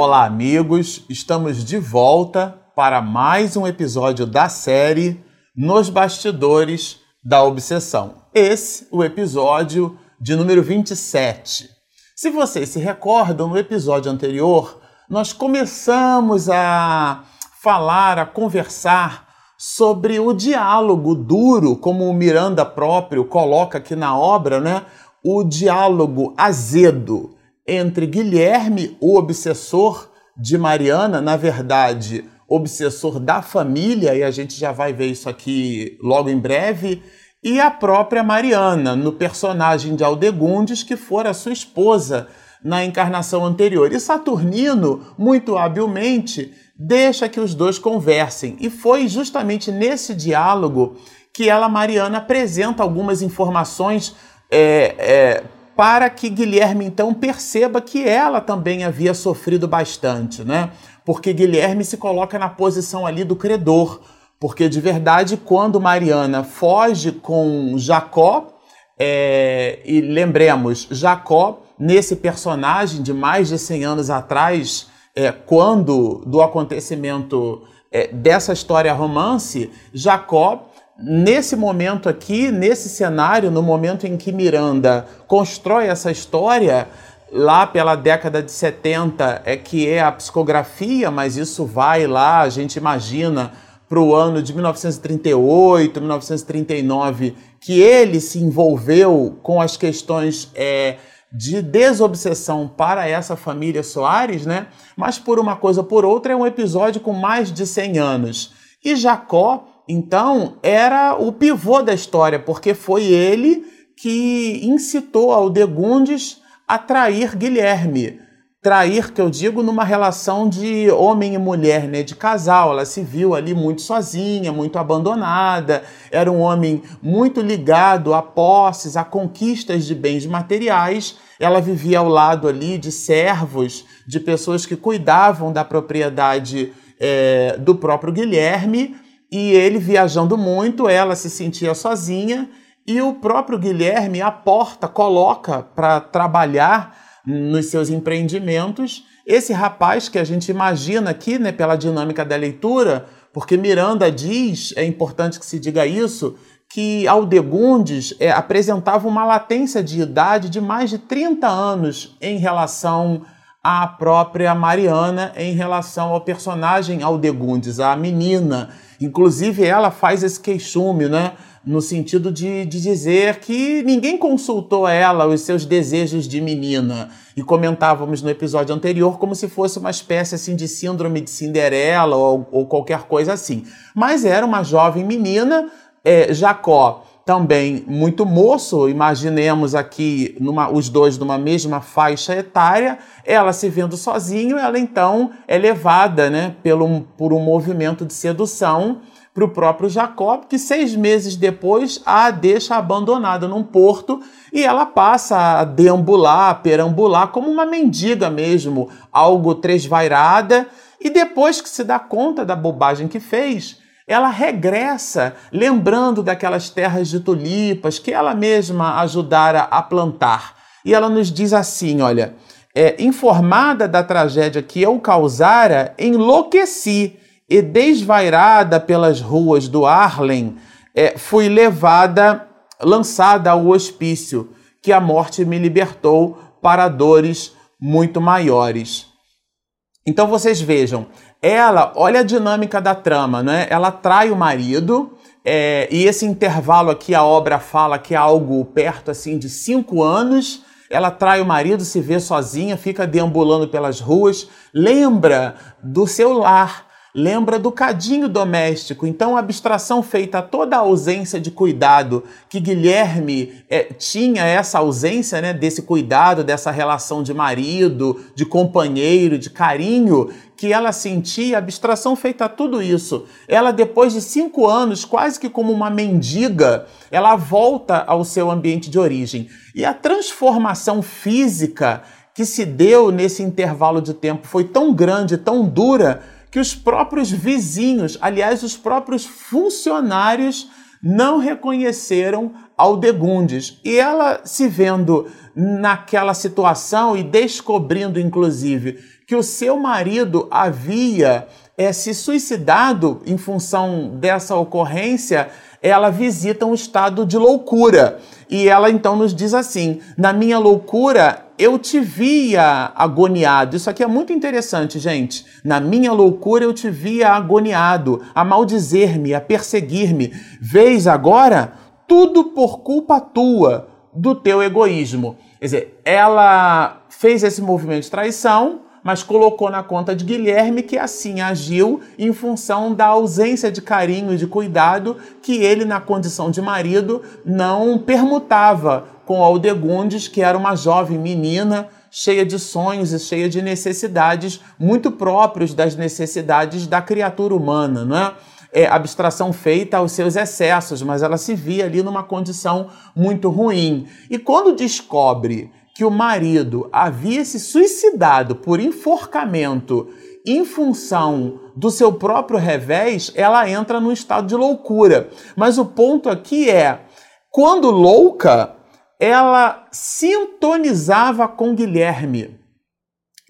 Olá, amigos! Estamos de volta para mais um episódio da série Nos Bastidores da Obsessão. Esse, o episódio de número 27. Se vocês se recordam, no episódio anterior, nós começamos a falar, a conversar sobre o diálogo duro, como o Miranda próprio coloca aqui na obra, né? O diálogo azedo entre Guilherme, o obsessor de Mariana, na verdade, obsessor da família, e a gente já vai ver isso aqui logo em breve, e a própria Mariana, no personagem de Aldegundes, que fora sua esposa na encarnação anterior. E Saturnino, muito habilmente, deixa que os dois conversem. E foi justamente nesse diálogo que ela, Mariana, apresenta algumas informações é, é, para que Guilherme então perceba que ela também havia sofrido bastante, né? Porque Guilherme se coloca na posição ali do credor. Porque de verdade, quando Mariana foge com Jacó, é, e lembremos, Jacó, nesse personagem de mais de 100 anos atrás, é, quando do acontecimento é, dessa história romance, Jacó, nesse momento aqui, nesse cenário, no momento em que Miranda constrói essa história, lá pela década de 70, é que é a psicografia, mas isso vai lá, a gente imagina para o ano de 1938, 1939, que ele se envolveu com as questões é, de desobsessão para essa família Soares, né? Mas por uma coisa por outra é um episódio com mais de 100 anos. E Jacó, então, era o pivô da história, porque foi ele que incitou Aldegundes a trair Guilherme. Trair, que eu digo, numa relação de homem e mulher, né? De casal. Ela se viu ali muito sozinha, muito abandonada. Era um homem muito ligado a posses, a conquistas de bens materiais. Ela vivia ao lado ali de servos, de pessoas que cuidavam da propriedade é, do próprio Guilherme. E ele viajando muito, ela se sentia sozinha. E o próprio Guilherme aporta, coloca para trabalhar nos seus empreendimentos. Esse rapaz que a gente imagina aqui, né, pela dinâmica da leitura, porque Miranda diz, é importante que se diga isso, que Aldegundes é, apresentava uma latência de idade de mais de 30 anos em relação à própria Mariana, em relação ao personagem Aldegundes, a menina. Inclusive, ela faz esse queixume, né? no sentido de, de dizer que ninguém consultou ela os seus desejos de menina. E comentávamos no episódio anterior como se fosse uma espécie assim de síndrome de Cinderela ou, ou qualquer coisa assim. Mas era uma jovem menina, é, Jacó também muito moço, imaginemos aqui numa, os dois numa mesma faixa etária, ela se vendo sozinho, ela então é levada né, pelo, por um movimento de sedução para o próprio Jacob, que seis meses depois a deixa abandonada num porto e ela passa a deambular, a perambular como uma mendiga mesmo, algo tresvairada, e depois que se dá conta da bobagem que fez, ela regressa, lembrando daquelas terras de tulipas que ela mesma ajudara a plantar. E ela nos diz assim: olha, é, informada da tragédia que eu causara, enlouqueci e desvairada pelas ruas do Arlen, é, fui levada, lançada ao hospício, que a morte me libertou para dores muito maiores. Então vocês vejam, ela, olha a dinâmica da trama, né? Ela trai o marido, é, e esse intervalo aqui a obra fala que é algo perto assim de cinco anos. Ela trai o marido, se vê sozinha, fica deambulando pelas ruas, lembra do seu lar, lembra do cadinho doméstico. Então, a abstração feita a toda a ausência de cuidado que Guilherme é, tinha essa ausência né, desse cuidado, dessa relação de marido, de companheiro, de carinho que ela sentia, a abstração feita a tudo isso. Ela, depois de cinco anos, quase que como uma mendiga, ela volta ao seu ambiente de origem. E a transformação física que se deu nesse intervalo de tempo foi tão grande, tão dura, que os próprios vizinhos, aliás, os próprios funcionários, não reconheceram Aldegundes. E ela, se vendo naquela situação e descobrindo, inclusive, que o seu marido havia é, se suicidado em função dessa ocorrência, ela visita um estado de loucura. E ela então nos diz assim: na minha loucura eu te via agoniado. Isso aqui é muito interessante, gente. Na minha loucura eu te via agoniado, a maldizer-me, a perseguir-me. Vês agora tudo por culpa tua, do teu egoísmo. Quer dizer, ela fez esse movimento de traição, mas colocou na conta de Guilherme que assim agiu em função da ausência de carinho e de cuidado que ele, na condição de marido, não permutava com Aldegundes, que era uma jovem menina cheia de sonhos e cheia de necessidades muito próprios das necessidades da criatura humana, não é? é, abstração feita aos seus excessos, mas ela se via ali numa condição muito ruim. E quando descobre que o marido havia se suicidado por enforcamento em função do seu próprio revés, ela entra num estado de loucura. Mas o ponto aqui é, quando louca, ela sintonizava com Guilherme.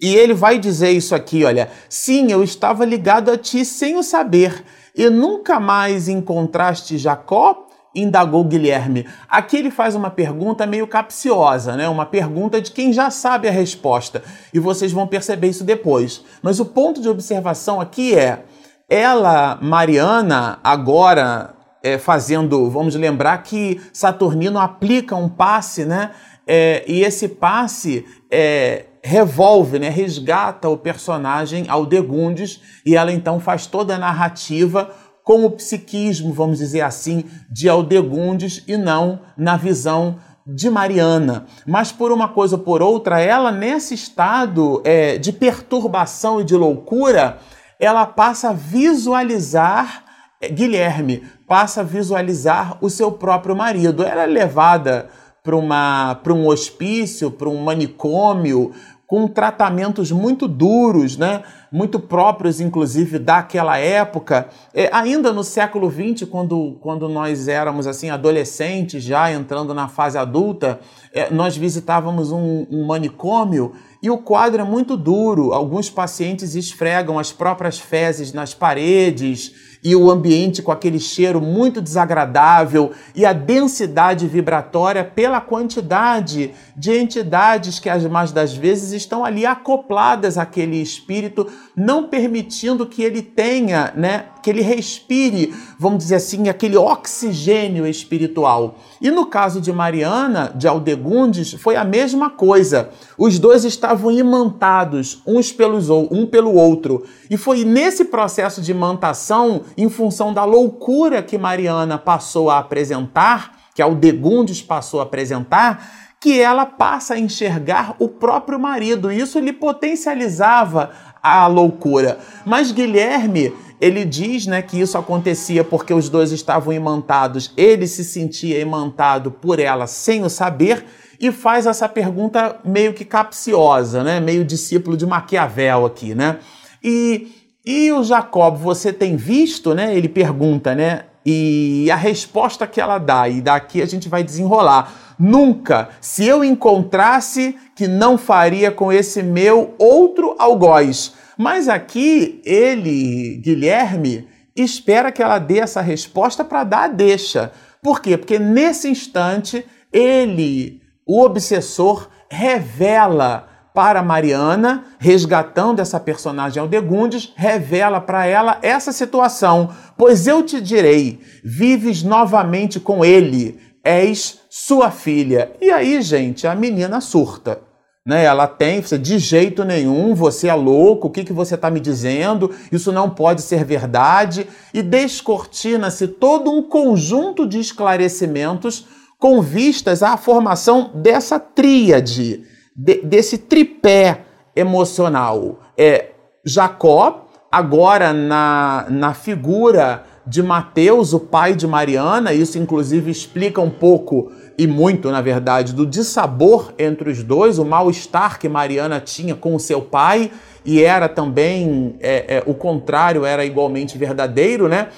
E ele vai dizer isso aqui, olha, sim, eu estava ligado a ti sem o saber e nunca mais encontraste Jacó? Indagou Guilherme. Aqui ele faz uma pergunta meio capciosa, né? Uma pergunta de quem já sabe a resposta. E vocês vão perceber isso depois. Mas o ponto de observação aqui é: ela, Mariana, agora é, fazendo, vamos lembrar que Saturnino aplica um passe, né? É, e esse passe é, revolve, né, resgata o personagem Aldegundes e ela então faz toda a narrativa com o psiquismo, vamos dizer assim, de Aldegundes e não na visão de Mariana. Mas por uma coisa ou por outra, ela nesse estado é, de perturbação e de loucura, ela passa a visualizar Guilherme, passa a visualizar o seu próprio marido. Ela é levada para um hospício, para um manicômio, com tratamentos muito duros, né? muito próprios, inclusive, daquela época. É, ainda no século XX, quando, quando nós éramos assim adolescentes, já entrando na fase adulta, é, nós visitávamos um, um manicômio e o quadro é muito duro. Alguns pacientes esfregam as próprias fezes nas paredes e o ambiente com aquele cheiro muito desagradável e a densidade vibratória pela quantidade de entidades que as mais das vezes estão ali acopladas àquele espírito, não permitindo que ele tenha, né, que ele respire, vamos dizer assim, aquele oxigênio espiritual. E no caso de Mariana, de Aldegundes, foi a mesma coisa. Os dois estavam imantados, uns pelos um pelo outro. E foi nesse processo de imantação, em função da loucura que Mariana passou a apresentar, que Aldegundes passou a apresentar, que ela passa a enxergar o próprio marido. Isso lhe potencializava a loucura. Mas Guilherme ele diz né, que isso acontecia porque os dois estavam imantados, ele se sentia imantado por ela sem o saber, e faz essa pergunta meio que capciosa, né, meio discípulo de Maquiavel aqui. Né? E, e o Jacob, você tem visto? Né, ele pergunta, né? E a resposta que ela dá, e daqui a gente vai desenrolar. Nunca, se eu encontrasse, que não faria com esse meu outro algoz mas aqui ele, Guilherme, espera que ela dê essa resposta para dar a deixa. Por quê? Porque nesse instante ele, o obsessor, revela para Mariana, resgatando essa personagem Aldegundes, revela para ela essa situação. Pois eu te direi: vives novamente com ele, és sua filha. E aí, gente, a menina surta né? Ela tem, você de jeito nenhum, você é louco, o que, que você está me dizendo? Isso não pode ser verdade. E descortina-se todo um conjunto de esclarecimentos com vistas à formação dessa tríade, de, desse tripé emocional. É Jacó, agora na, na figura de Mateus, o pai de Mariana, isso inclusive explica um pouco e muito, na verdade, do dissabor entre os dois, o mal-estar que Mariana tinha com o seu pai, e era também é, é, o contrário, era igualmente verdadeiro, né?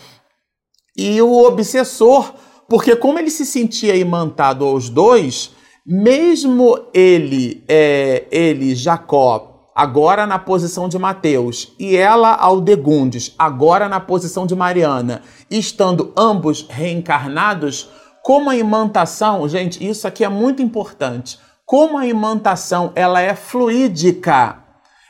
E o obsessor, porque como ele se sentia imantado aos dois, mesmo ele, é, ele Jacó, agora na posição de Mateus, e ela Aldegundes, agora na posição de Mariana, estando ambos reencarnados, como a imantação, gente, isso aqui é muito importante. Como a imantação ela é fluídica,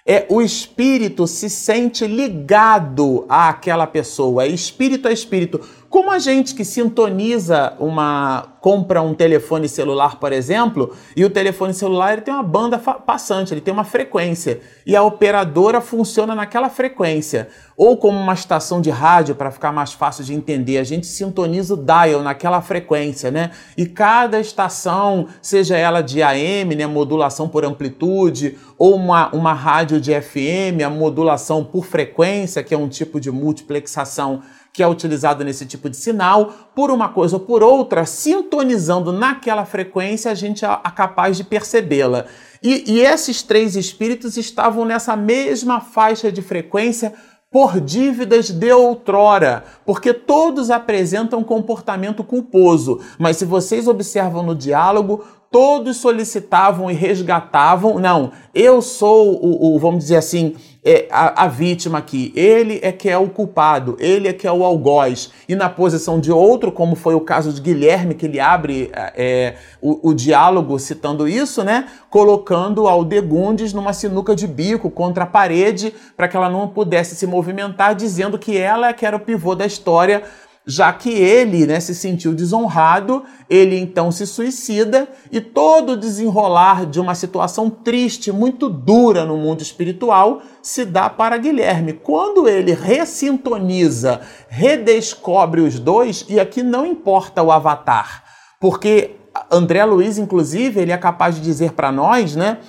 é o espírito se sente ligado àquela pessoa, é espírito a espírito. Como a gente que sintoniza uma. Compra um telefone celular, por exemplo, e o telefone celular ele tem uma banda passante, ele tem uma frequência. E a operadora funciona naquela frequência. Ou como uma estação de rádio, para ficar mais fácil de entender, a gente sintoniza o dial naquela frequência, né? E cada estação, seja ela de AM, né, modulação por amplitude, ou uma, uma rádio de FM, a modulação por frequência, que é um tipo de multiplexação que é utilizado nesse tipo de sinal, por uma coisa ou por outra, sintonizando naquela frequência, a gente é capaz de percebê-la. E, e esses três espíritos estavam nessa mesma faixa de frequência por dívidas de outrora, porque todos apresentam comportamento culposo. Mas se vocês observam no diálogo, todos solicitavam e resgatavam. Não, eu sou o, o vamos dizer assim, é, a, a, vítima aqui. Ele é que é o culpado, ele é que é o algoz. E na posição de outro, como foi o caso de Guilherme, que ele abre é, o, o, diálogo citando isso, né? Colocando Aldegundes numa sinuca de bico contra a parede para que ela não pudesse se movimentar, dizendo que ela é que era o pivô da história já que ele né, se sentiu desonrado, ele então se suicida e todo o desenrolar de uma situação triste, muito dura no mundo espiritual, se dá para Guilherme. Quando ele ressintoniza, redescobre os dois, e aqui não importa o avatar, porque André Luiz, inclusive, ele é capaz de dizer para nós, né,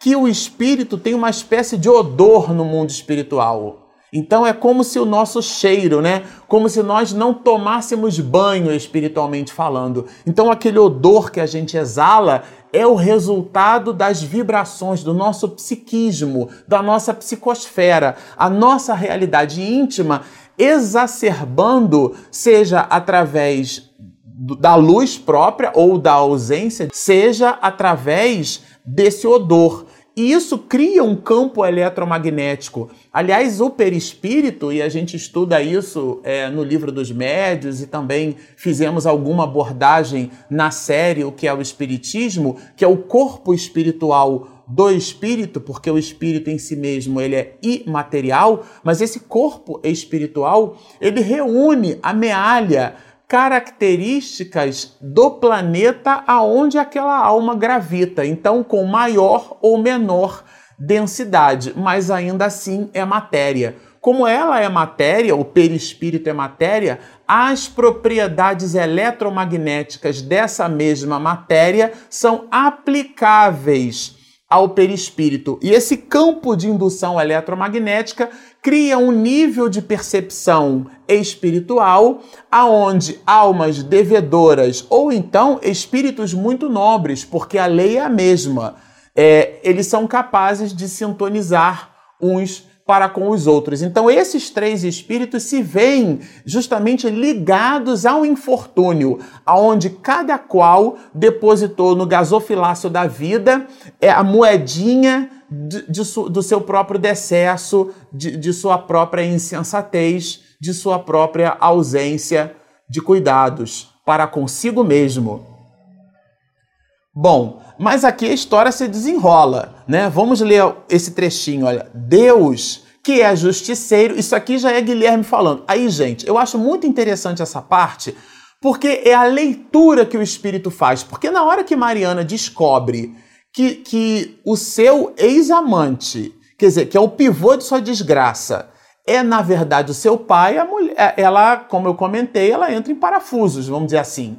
que o espírito tem uma espécie de odor no mundo espiritual. Então é como se o nosso cheiro, né? Como se nós não tomássemos banho espiritualmente falando. Então aquele odor que a gente exala é o resultado das vibrações do nosso psiquismo, da nossa psicosfera, a nossa realidade íntima exacerbando, seja através da luz própria ou da ausência, seja através desse odor. E isso cria um campo eletromagnético. Aliás, o perispírito, e a gente estuda isso é, no livro dos médios e também fizemos alguma abordagem na série O que é o Espiritismo, que é o corpo espiritual do espírito, porque o espírito em si mesmo ele é imaterial, mas esse corpo espiritual ele reúne, amealha características do planeta aonde aquela alma gravita, então com maior ou menor densidade, mas ainda assim é matéria. Como ela é matéria, o perispírito é matéria, as propriedades eletromagnéticas dessa mesma matéria são aplicáveis ao perispírito. E esse campo de indução eletromagnética cria um nível de percepção espiritual aonde almas devedoras ou então espíritos muito nobres, porque a lei é a mesma, é, eles são capazes de sintonizar uns para com os outros. Então, esses três espíritos se veem justamente ligados ao infortúnio, aonde cada qual depositou no gasofilácio da vida é a moedinha de, de do seu próprio decesso, de, de sua própria insensatez, de sua própria ausência de cuidados para consigo mesmo. Bom, mas aqui a história se desenrola, né? Vamos ler esse trechinho, olha. Deus, que é justiceiro, isso aqui já é Guilherme falando. Aí, gente, eu acho muito interessante essa parte, porque é a leitura que o espírito faz. Porque na hora que Mariana descobre que, que o seu ex-amante, quer dizer, que é o pivô de sua desgraça, é na verdade o seu pai, a mulher, ela, como eu comentei, ela entra em parafusos, vamos dizer assim.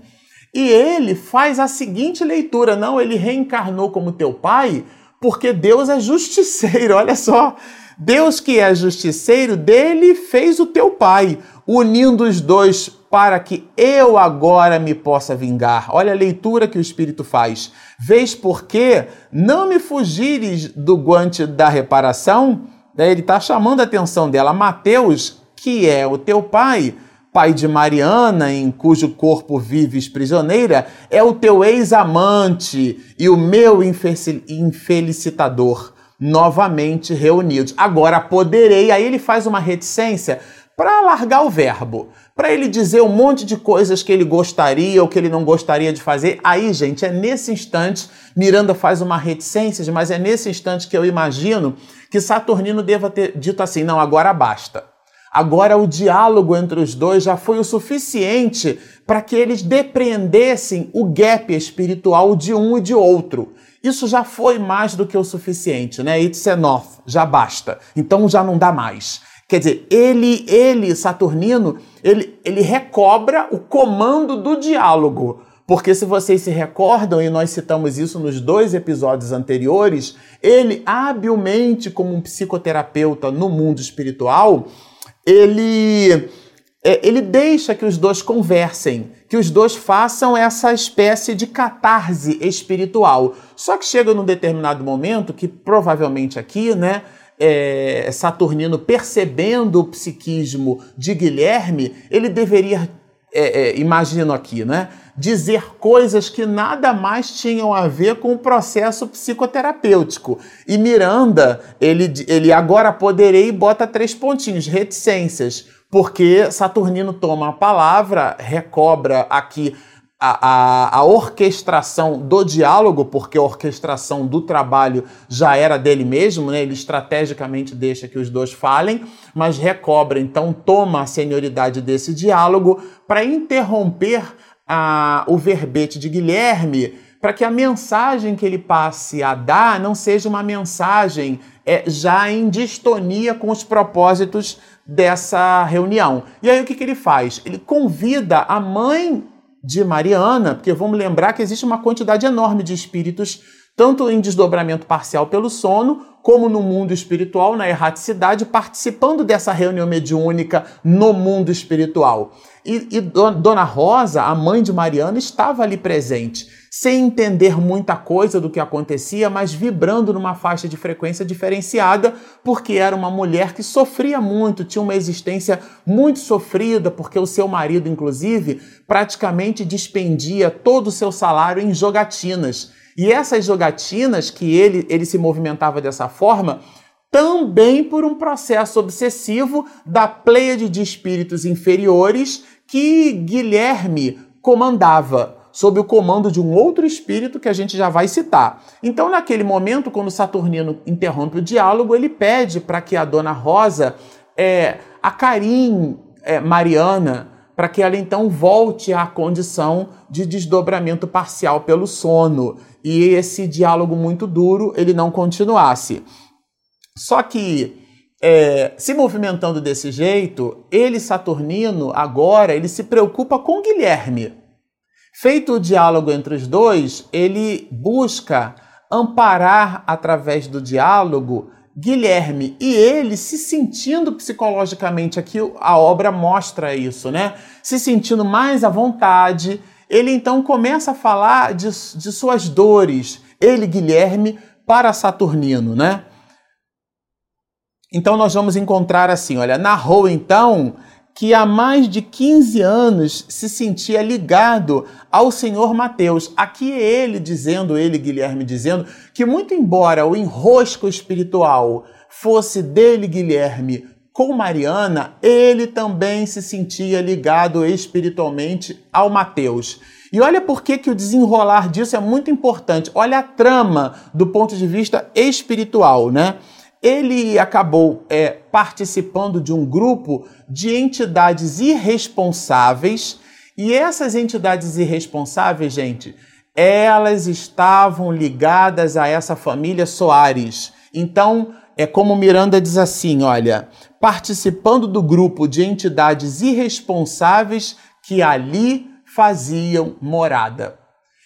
E ele faz a seguinte leitura: não, ele reencarnou como teu pai, porque Deus é justiceiro. Olha só, Deus que é justiceiro, dele fez o teu pai, unindo os dois para que eu agora me possa vingar. Olha a leitura que o Espírito faz. Vês porque não me fugires do guante da reparação? Ele está chamando a atenção dela. Mateus, que é o teu pai, pai de Mariana, em cujo corpo vives prisioneira, é o teu ex-amante e o meu infelicitador, novamente reunidos. Agora poderei, aí ele faz uma reticência para largar o verbo, para ele dizer um monte de coisas que ele gostaria ou que ele não gostaria de fazer. Aí, gente, é nesse instante, Miranda faz uma reticência, mas é nesse instante que eu imagino que Saturnino deva ter dito assim: não, agora basta. Agora o diálogo entre os dois já foi o suficiente para que eles depreendessem o gap espiritual de um e de outro. Isso já foi mais do que o suficiente, né? It's enough, já basta. Então já não dá mais. Quer dizer, ele, ele, Saturnino, ele, ele recobra o comando do diálogo. Porque se vocês se recordam, e nós citamos isso nos dois episódios anteriores, ele habilmente, como um psicoterapeuta no mundo espiritual, ele, é, ele deixa que os dois conversem, que os dois façam essa espécie de catarse espiritual. Só que chega num determinado momento, que provavelmente aqui, né, é, Saturnino percebendo o psiquismo de Guilherme, ele deveria, é, é, imagino aqui, né, dizer coisas que nada mais tinham a ver com o processo psicoterapêutico. E Miranda, ele, ele agora poderei bota três pontinhos, reticências, porque Saturnino toma a palavra, recobra aqui a, a, a, orquestração do diálogo, porque a orquestração do trabalho já era dele mesmo, né? ele estrategicamente deixa que os dois falem, mas recobra, então toma a senioridade desse diálogo para interromper a, o verbete de Guilherme, para que a mensagem que ele passe a dar não seja uma mensagem é, já em distonia com os propósitos dessa reunião. E aí o que, que ele faz? Ele convida a mãe de Mariana, porque vamos lembrar que existe uma quantidade enorme de espíritos, tanto em desdobramento parcial pelo sono, como no mundo espiritual, na erraticidade, participando dessa reunião mediúnica no mundo espiritual. E, e, Dona Rosa, a mãe de Mariana, estava ali presente, sem entender muita coisa do que acontecia, mas vibrando numa faixa de frequência diferenciada, porque era uma mulher que sofria muito, tinha uma existência muito sofrida, porque o seu marido, inclusive, praticamente despendia todo o seu salário em jogatinas. E essas jogatinas que ele, ele se movimentava dessa forma, também por um processo obsessivo da pleiade de espíritos inferiores que Guilherme comandava, sob o comando de um outro espírito que a gente já vai citar. Então, naquele momento, quando Saturnino interrompe o diálogo, ele pede para que a dona Rosa é, acarinhe é, Mariana, para que ela então volte à condição de desdobramento parcial pelo sono e esse diálogo muito duro ele não continuasse. Só que é, se movimentando desse jeito, ele, Saturnino, agora ele se preocupa com Guilherme. Feito o diálogo entre os dois, ele busca amparar através do diálogo Guilherme e ele se sentindo psicologicamente aqui a obra mostra isso, né? Se sentindo mais à vontade, ele então começa a falar de, de suas dores, ele, Guilherme, para Saturnino, né? Então nós vamos encontrar assim, olha, narrou então que há mais de 15 anos se sentia ligado ao senhor Mateus. Aqui é ele dizendo, ele, Guilherme, dizendo que, muito embora o enrosco espiritual fosse dele, Guilherme, com Mariana, ele também se sentia ligado espiritualmente ao Mateus. E olha por que, que o desenrolar disso é muito importante. Olha a trama do ponto de vista espiritual, né? Ele acabou é, participando de um grupo de entidades irresponsáveis, e essas entidades irresponsáveis, gente, elas estavam ligadas a essa família Soares. Então, é como Miranda diz assim: olha, participando do grupo de entidades irresponsáveis que ali faziam morada.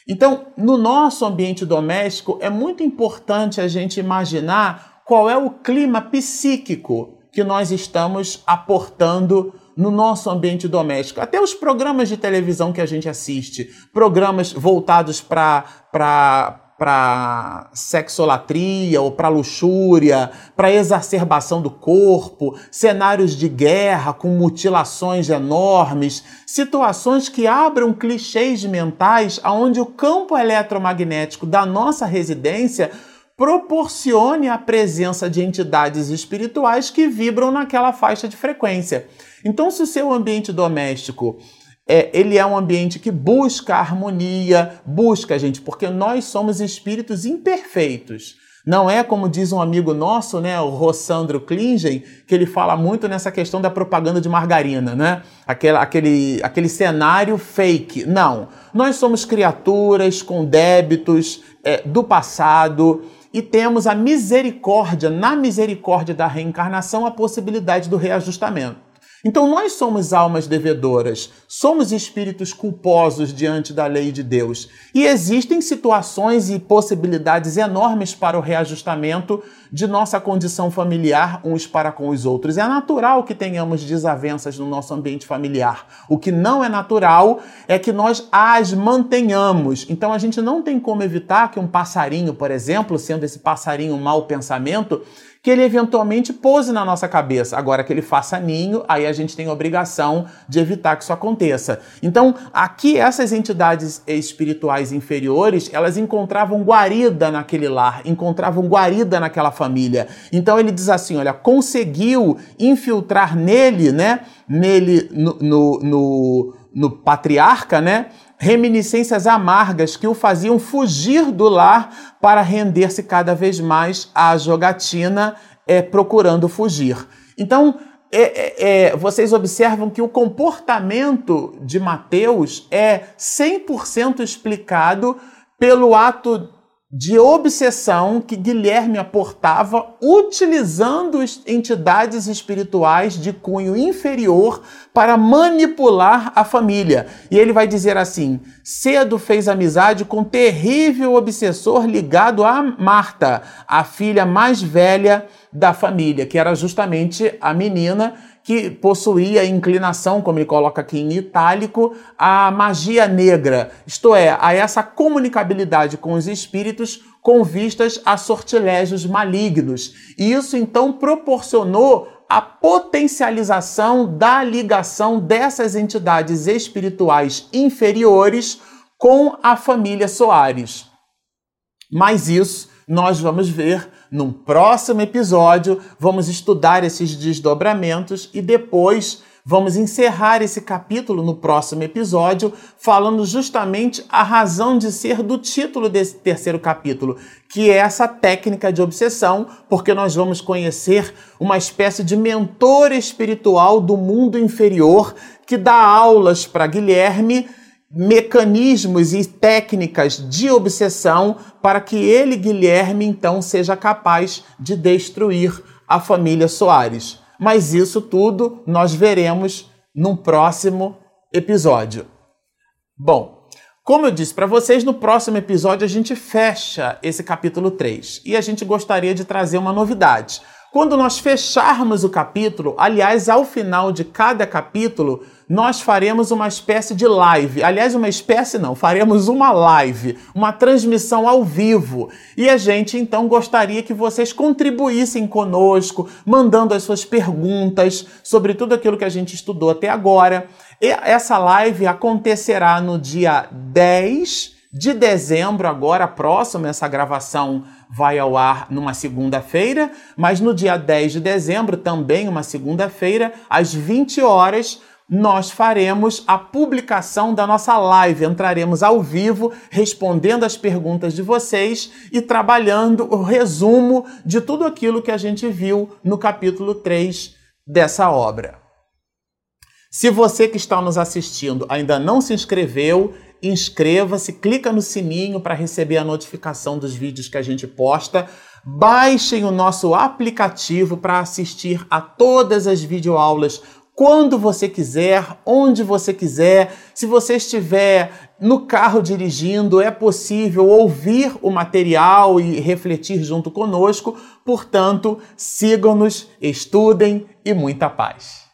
Então, no nosso ambiente doméstico, é muito importante a gente imaginar qual é o clima psíquico que nós estamos aportando no nosso ambiente doméstico. Até os programas de televisão que a gente assiste, programas voltados para para sexolatria ou para luxúria, para exacerbação do corpo, cenários de guerra com mutilações enormes, situações que abram clichês mentais aonde o campo eletromagnético da nossa residência proporcione a presença de entidades espirituais que vibram naquela faixa de frequência. Então, se o seu ambiente doméstico é, ele é um ambiente que busca harmonia, busca, gente, porque nós somos espíritos imperfeitos. Não é como diz um amigo nosso, né, o Rossandro Klingen, que ele fala muito nessa questão da propaganda de margarina, né? Aquele, aquele, aquele cenário fake. Não. Nós somos criaturas com débitos é, do passado e temos a misericórdia, na misericórdia da reencarnação, a possibilidade do reajustamento. Então nós somos almas devedoras, somos espíritos culposos diante da lei de Deus. E existem situações e possibilidades enormes para o reajustamento de nossa condição familiar uns para com os outros. É natural que tenhamos desavenças no nosso ambiente familiar. O que não é natural é que nós as mantenhamos. Então a gente não tem como evitar que um passarinho, por exemplo, sendo esse passarinho mau pensamento, que ele eventualmente pose na nossa cabeça. Agora que ele faça ninho, aí a gente tem obrigação de evitar que isso aconteça. Então, aqui essas entidades espirituais inferiores, elas encontravam guarida naquele lar, encontravam guarida naquela família. Então ele diz assim, olha, conseguiu infiltrar nele, né, nele no, no, no, no patriarca, né, reminiscências amargas que o faziam fugir do lar para render-se cada vez mais à jogatina, é, procurando fugir. Então, é, é vocês observam que o comportamento de Mateus é 100% explicado pelo ato de obsessão que Guilherme aportava utilizando entidades espirituais de cunho inferior para manipular a família. E ele vai dizer assim: cedo fez amizade com um terrível obsessor ligado a Marta, a filha mais velha da família, que era justamente a menina que possuía inclinação, como ele coloca aqui em itálico, à magia negra, isto é, a essa comunicabilidade com os espíritos com vistas a sortilégios malignos. E isso então proporcionou a potencialização da ligação dessas entidades espirituais inferiores com a família Soares. Mas isso nós vamos ver num próximo episódio. Vamos estudar esses desdobramentos e depois vamos encerrar esse capítulo no próximo episódio, falando justamente a razão de ser do título desse terceiro capítulo, que é essa técnica de obsessão, porque nós vamos conhecer uma espécie de mentor espiritual do mundo inferior que dá aulas para Guilherme mecanismos e técnicas de obsessão para que ele, Guilherme, então seja capaz de destruir a família Soares. Mas isso tudo nós veremos num próximo episódio. Bom, como eu disse para vocês, no próximo episódio a gente fecha esse capítulo 3 e a gente gostaria de trazer uma novidade. Quando nós fecharmos o capítulo, aliás, ao final de cada capítulo, nós faremos uma espécie de live. Aliás, uma espécie não, faremos uma live, uma transmissão ao vivo. E a gente então gostaria que vocês contribuíssem conosco, mandando as suas perguntas sobre tudo aquilo que a gente estudou até agora. E essa live acontecerá no dia 10 de dezembro, agora próximo, essa gravação vai ao ar numa segunda-feira, mas no dia 10 de dezembro, também uma segunda-feira, às 20 horas, nós faremos a publicação da nossa live. Entraremos ao vivo respondendo as perguntas de vocês e trabalhando o resumo de tudo aquilo que a gente viu no capítulo 3 dessa obra. Se você que está nos assistindo ainda não se inscreveu, inscreva-se, clica no sininho para receber a notificação dos vídeos que a gente posta. Baixem o nosso aplicativo para assistir a todas as videoaulas quando você quiser, onde você quiser. Se você estiver no carro dirigindo, é possível ouvir o material e refletir junto conosco. Portanto, sigam-nos, estudem e muita paz.